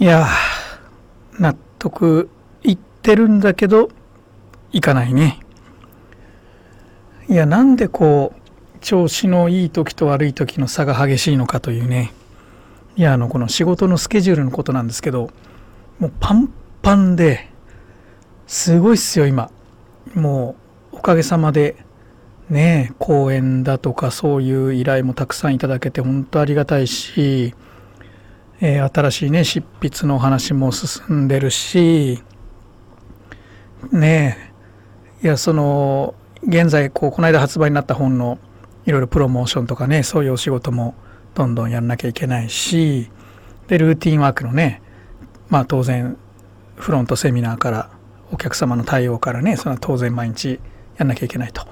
いや納得いってるんだけどいかないね。いやなんでこう調子のいい時と悪い時の差が激しいのかというね。いやあのこの仕事のスケジュールのことなんですけどもうパンパンですごいっすよ今。もうおかげさまでね講演だとかそういう依頼もたくさんいただけて本当ありがたいし、えー、新しいね執筆の話も進んでるしねえいやその現在こうこの間発売になった本のいろいろプロモーションとかねそういうお仕事もどんどんやんなきゃいけないしでルーティンワークのねまあ当然フロントセミナーからお客様の対応からねそれは当然毎日やんなきゃいけないと。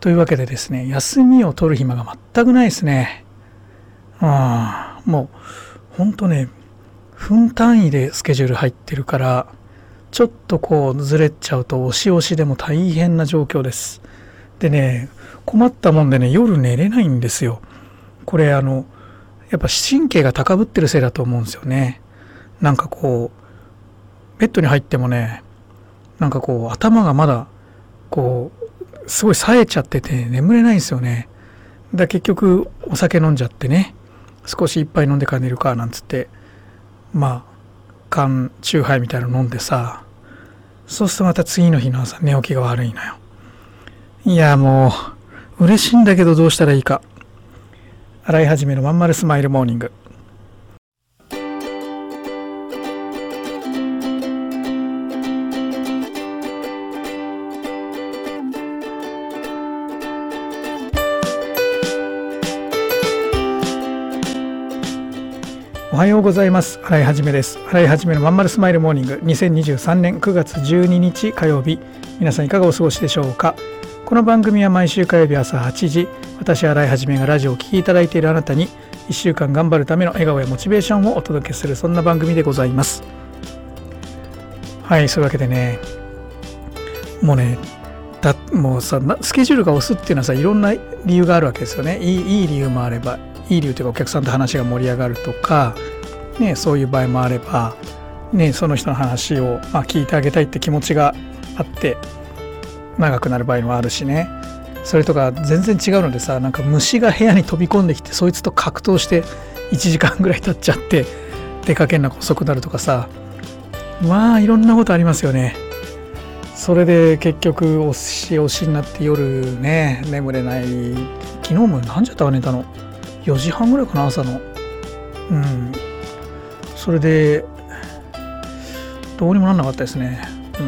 というわけでですね休みを取る暇が全くないですね。ああもうほんとね分単位でスケジュール入ってるからちょっとこうずれちゃうと押し押しでも大変な状況です。でね困ったもんでね夜寝れないんですよ。これあのやっぱ神経が高ぶってるせいだと思うんですよね。なんかこうベッドに入ってもねなんかこう頭がまだこうすごい冴えちゃってて眠れないんですよね。だ結局お酒飲んじゃってね少し一杯飲んで帰れるかなんつってまあ缶チューハイみたいなの飲んでさそうするとまた次の日の朝寝起きが悪いのよ。いやもう嬉しいんだけどどうしたらいいか。洗い始めのまんまるスマイルモーニング。おはようございます。洗いはじめです。洗いはじめのまんまるスマイルモーニング2023年9月12日火曜日。皆さんいかがお過ごしでしょうかこの番組は毎週火曜日朝8時、私洗いはじめがラジオを聴きいただいているあなたに1週間頑張るための笑顔やモチベーションをお届けするそんな番組でございます。はい、そういうわけでね、もうね、だもうさスケジュールが押すっていうのはさいろんな理由があるわけですよねいいいい理由もあればいい理由というかお客さんと話が盛り上がるとか、ね、そういう場合もあれば、ね、その人の話を、まあ、聞いてあげたいって気持ちがあって長くなる場合もあるしね。それとか全然違うのでさなんか虫が部屋に飛び込んできてそいつと格闘して1時間ぐらい経っちゃって出かけんのが遅くなるとかさ。まあいろんなことありますよね。それで結局押し押しになって夜ね眠れない。昨日も何時だったか寝たの。4時半ぐらいかな朝の。うん。それでどうにもなんなかったですね。う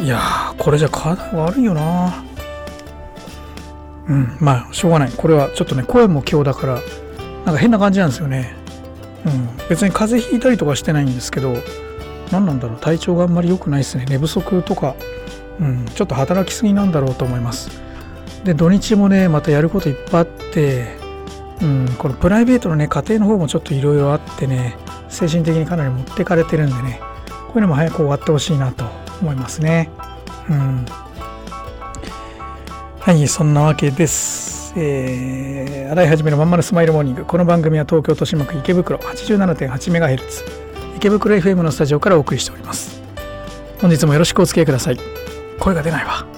ん。いやこれじゃ体悪いよな。うん。まあしょうがない。これはちょっとね声も今日だからなんか変な感じなんですよね。うん。別に風邪ひいたりとかしてないんですけど何なんだろう。体調があんまり良くないですね。寝不足とかうん。ちょっと働きすぎなんだろうと思います。で土日もねまたやることいっぱいあって、うん、このプライベートのね家庭の方もちょっといろいろあってね精神的にかなり持ってかれてるんでねこういうのも早く終わってほしいなと思いますね。うん、はいそんなわけです。えー、洗い始めのまんまるスマイルモーニング。この番組は東京豊島区池袋 87.8MHz 池袋 FM のスタジオからお送りしております。本日もよろしくお付き合いください。声が出ないわ。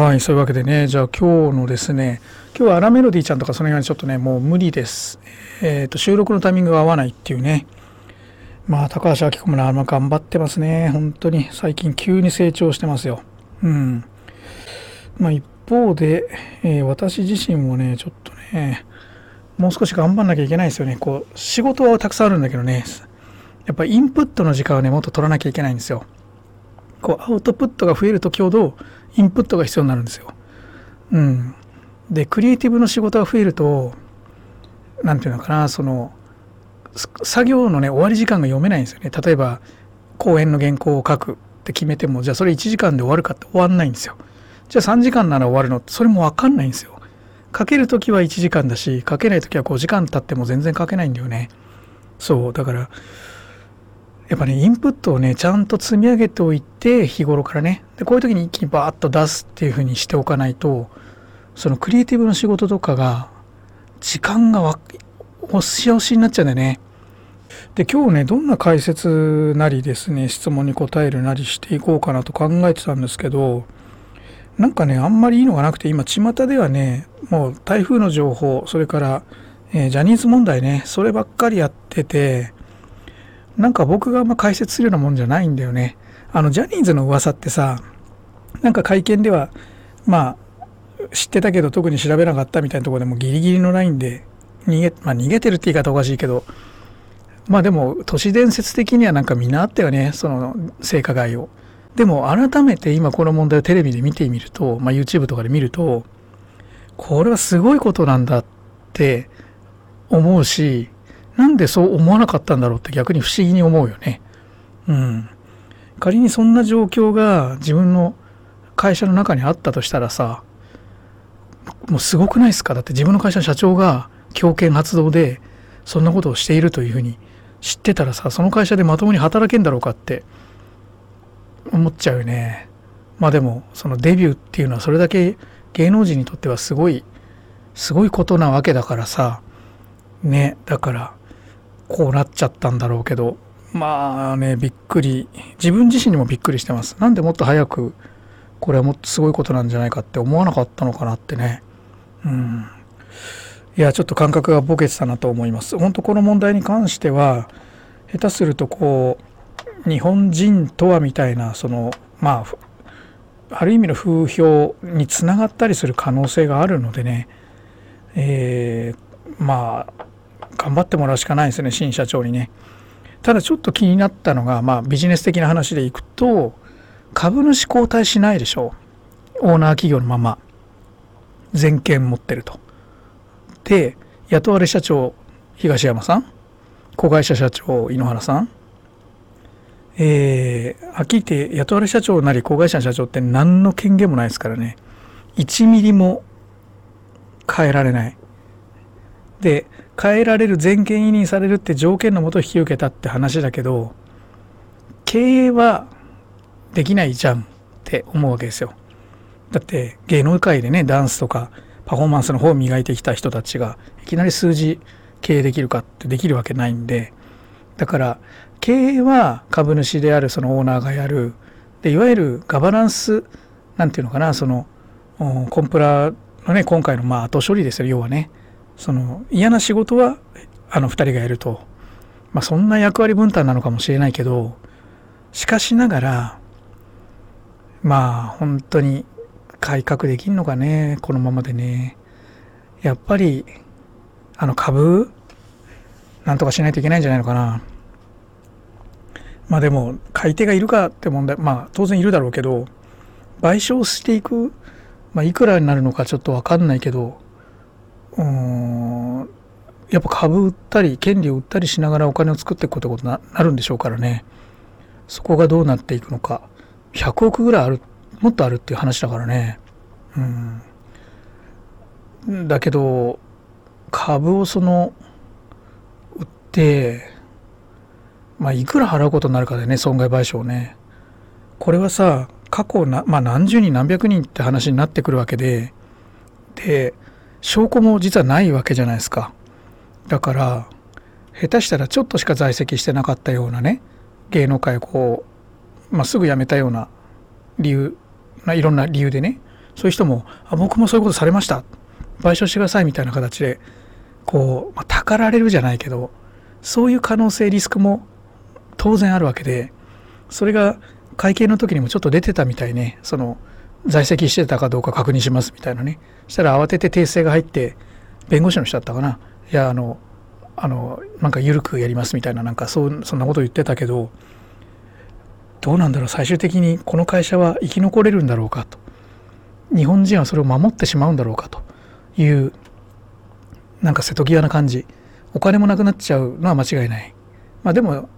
はい、そういうわけでね、じゃあ今日のですね、今日はアラメロディーちゃんとかその辺はちょっとね、もう無理です。えっ、と、収録のタイミングが合わないっていうね。まあ、高橋明子もな、まあ、頑張ってますね。本当に、最近急に成長してますよ。うん。まあ、一方で、えー私自身もね、ちょっとね、もう少し頑張んなきゃいけないですよね。こう、仕事はたくさんあるんだけどね、やっぱインプットの時間をね、もっと取らなきゃいけないんですよ。こう、アウトプットが増えるときほど、インプットが必要になるんですよ。うん。で、クリエイティブの仕事が増えると、なんていうのかな、その、作業のね、終わり時間が読めないんですよね。例えば、講演の原稿を書くって決めても、じゃあそれ1時間で終わるかって終わんないんですよ。じゃあ3時間なら終わるのって、それもわかんないんですよ。書けるときは1時間だし、書けないときは5時間経っても全然書けないんだよね。そう、だから、やっぱね、インプットをね、ちゃんと積み上げておいて、日頃からね。で、こういう時に一気にバーッと出すっていう風にしておかないと、そのクリエイティブの仕事とかが、時間がわ押し押しになっちゃうんだよね。で、今日ね、どんな解説なりですね、質問に答えるなりしていこうかなと考えてたんですけど、なんかね、あんまりいいのがなくて、今、巷ではね、もう台風の情報、それから、えージャニーズ問題ね、そればっかりやってて、なんか僕があんま解説するようなもんじゃないんだよね。あの、ジャニーズの噂ってさ、なんか会見では、まあ、知ってたけど特に調べなかったみたいなところでもギリギリのラインで逃げ、まあ逃げてるって言い方おかしいけど、まあでも都市伝説的にはなんかみんなあったよね、その性加害を。でも改めて今この問題をテレビで見てみると、まあ YouTube とかで見ると、これはすごいことなんだって思うし、なんでそう思わなかったんだろうって逆に不思議に思うよね。うん。仮にそんな状況が自分の会社の中にあったとしたらさ、もうすごくないですか？だって自分の会社の社長が強権発動でそんなことをしているというふうに知ってたらさ、その会社でまともに働けんだろうかって思っちゃうよね。まあでも、そのデビューっていうのはそれだけ芸能人にとってはすごい、すごいことなわけだからさ、ね、だから、こうなっちゃったんだろうけど、まあね、びっくり、自分自身にもびっくりしてます。なんでもっと早く、これはもっとすごいことなんじゃないかって思わなかったのかなってね。うん。いや、ちょっと感覚がボケてたなと思います。本当この問題に関しては、下手するとこう、日本人とはみたいな、その、まあ、ある意味の風評につながったりする可能性があるのでね、えーまあ、頑張ってもらうしかないですね、新社長にね。ただちょっと気になったのが、まあビジネス的な話でいくと、株主交代しないでしょう。オーナー企業のまま、全権持ってると。で、雇われ社長、東山さん、子会社社長、井ノ原さん、えー、はっきり言って雇われ社長なり子会社の社長って何の権限もないですからね。1ミリも変えられない。で、変えられる全権委任されるって条件のもと引き受けたって話だけど、経営はできないじゃんって思うわけですよ。だって芸能界でね、ダンスとかパフォーマンスの方を磨いてきた人たちがいきなり数字経営できるかってできるわけないんで、だから経営は株主であるそのオーナーがやる。で、いわゆるガバナンス、なんていうのかな、その、コンプラのね、今回のまあ後処理ですよ、要はね。その嫌な仕事はあの2人がやると。まあそんな役割分担なのかもしれないけど、しかしながら、まあ本当に改革できんのかね、このままでね。やっぱり、あの株、なんとかしないといけないんじゃないのかな。まあでも、買い手がいるかって問題、まあ当然いるだろうけど、賠償していく、まあいくらになるのかちょっとわかんないけど、うん、やっぱ株売ったり権利を売ったりしながらお金を作っていくことになるんでしょうからね。そこがどうなっていくのか。100億ぐらいあるもっとあるっていう話だからね。うん。だけど株をその売ってまあいくら払うことになるかでね損害賠償ね。これはさ過去な、まあ、何十人何百人って話になってくるわけでで証拠も実はないわけじゃないですか。だから下手したらちょっとしか在籍してなかったようなね芸能界をこう、まあ、すぐ辞めたような理由いろんな理由でねそういう人もあ僕もそういうことされました。賠償してくださいみたいな形でこう、まあ、たかられるじゃないけどそういう可能性リスクも当然あるわけでそれが会計の時にもちょっと出てたみたいね。その在籍してたかどうか確認しますみたいなね。したら慌てて訂正が入って弁護士の人だったかな。いやあのあのなんか緩くやりますみたいななんかそそんなこと言ってたけどどうなんだろう。最終的にこの会社は生き残れるんだろうかと。日本人はそれを守ってしまうんだろうかと。いうなんか瀬戸際な感じ。お金もなくなっちゃうのは間違いない。まあでも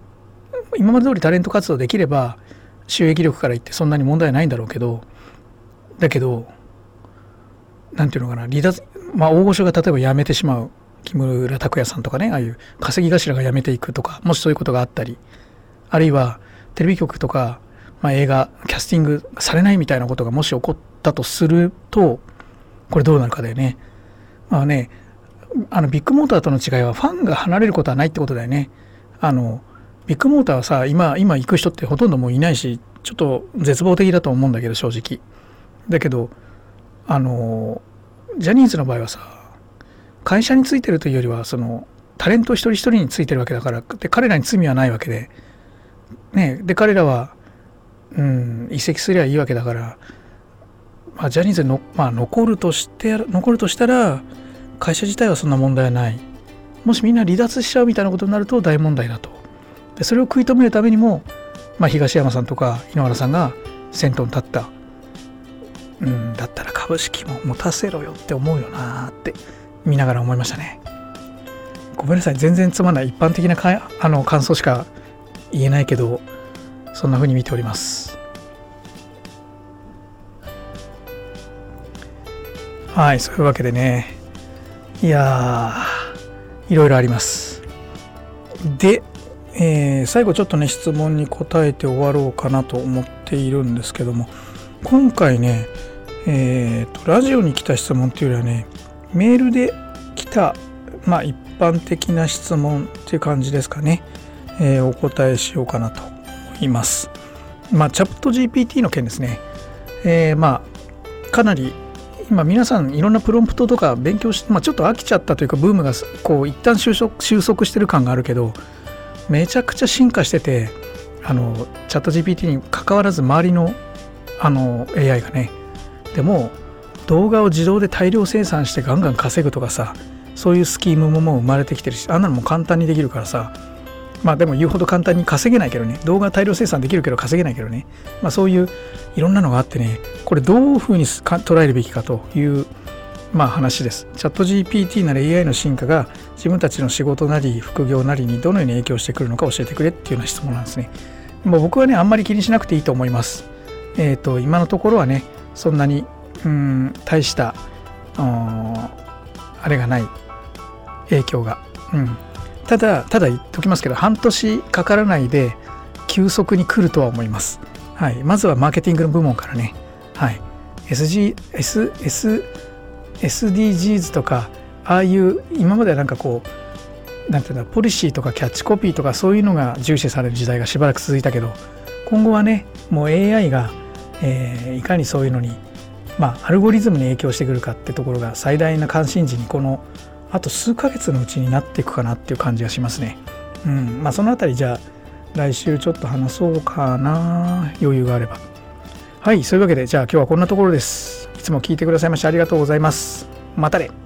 今まで通りタレント活動できれば収益力から言ってそんなに問題ないんだろうけどだけど何て言うのかな離脱まあ大御所が例えば辞めてしまう木村拓哉さんとかねああいう稼ぎ頭が辞めていくとかもしそういうことがあったりあるいはテレビ局とか、まあ、映画キャスティングされないみたいなことがもし起こったとするとこれどうなるかだよね。まあねあのビッグモーターとの違いはファンが離れることはないってことだよね。あのビッグモーターはさ今今行く人ってほとんどもういないしちょっと絶望的だと思うんだけど正直。だけどあのジャニーズの場合はさ会社についてるというよりはそのタレント一人一人についてるわけだからで彼らに罪はないわけで,、ね、で彼らは、うん、移籍すりゃいいわけだから、まあ、ジャニーズの、まあ、残るとして残るとしたら会社自体はそんな問題はない。もしみんな離脱しちゃうみたいなことになると大問題だと。でそれを食い止めるためにも、まあ、東山さんとか井ノ原さんが先頭に立った。うん、だったら株式も持たせろよって思うよなって見ながら思いましたね。ごめんなさい全然つまんない一般的なかあの感想しか言えないけどそんな風に見ております。はいそういうわけでねいやいろいろあります。で、えー、最後ちょっとね質問に答えて終わろうかなと思っているんですけども今回ねえーと、ラジオに来た質問っていうよりはねメールで来た、まあ、一般的な質問っていう感じですかね、えー、お答えしようかなと思います。まあ、チャット GPT の件ですね。えー、まあかなり今皆さんいろんなプロンプトとか勉強して、まあ、ちょっと飽きちゃったというかブームがこう一旦収束収束してる感があるけどめちゃくちゃ進化しててあのチャット GPT に関わらず周りのあの AI がね。でも動画を自動で大量生産してガンガン稼ぐとかさそういうスキームももう生まれてきてるしあんなのも簡単にできるからさ。まあでも言うほど簡単に稼げないけどね。動画大量生産できるけど稼げないけどね。まあそういういろんなのがあってね。これどういうふうに捉えるべきかというまあ話です。チャット GPT なら AI の進化が自分たちの仕事なり副業なりにどのように影響してくるのか教えてくれっていうような質問なんですね。もう僕はねあんまり気にしなくていいと思います。えっ、ー、と今のところはねそんなにうん大したあれがない影響が、うん、ただただ言っときますけど半年かからないで急速に来るとは思います、はい、まずはマーケティングの部門からね、はい、SG S S SDGs とかああいう今まではなんかこうなんていうんだポリシーとかキャッチコピーとかそういうのが重視される時代がしばらく続いたけど今後はねもう AI がえー、いかにそういうのに、まあ、アルゴリズムに影響してくるかってところが最大な関心事にこのあと数ヶ月のうちになっていくかなっていう感じがしますね。うんまあ、そのあたりじゃあ来週ちょっと話そうかな余裕があれば。はいそういうわけでじゃあ今日はこんなところです。いつも聞いてくださいましてありがとうございます。またね。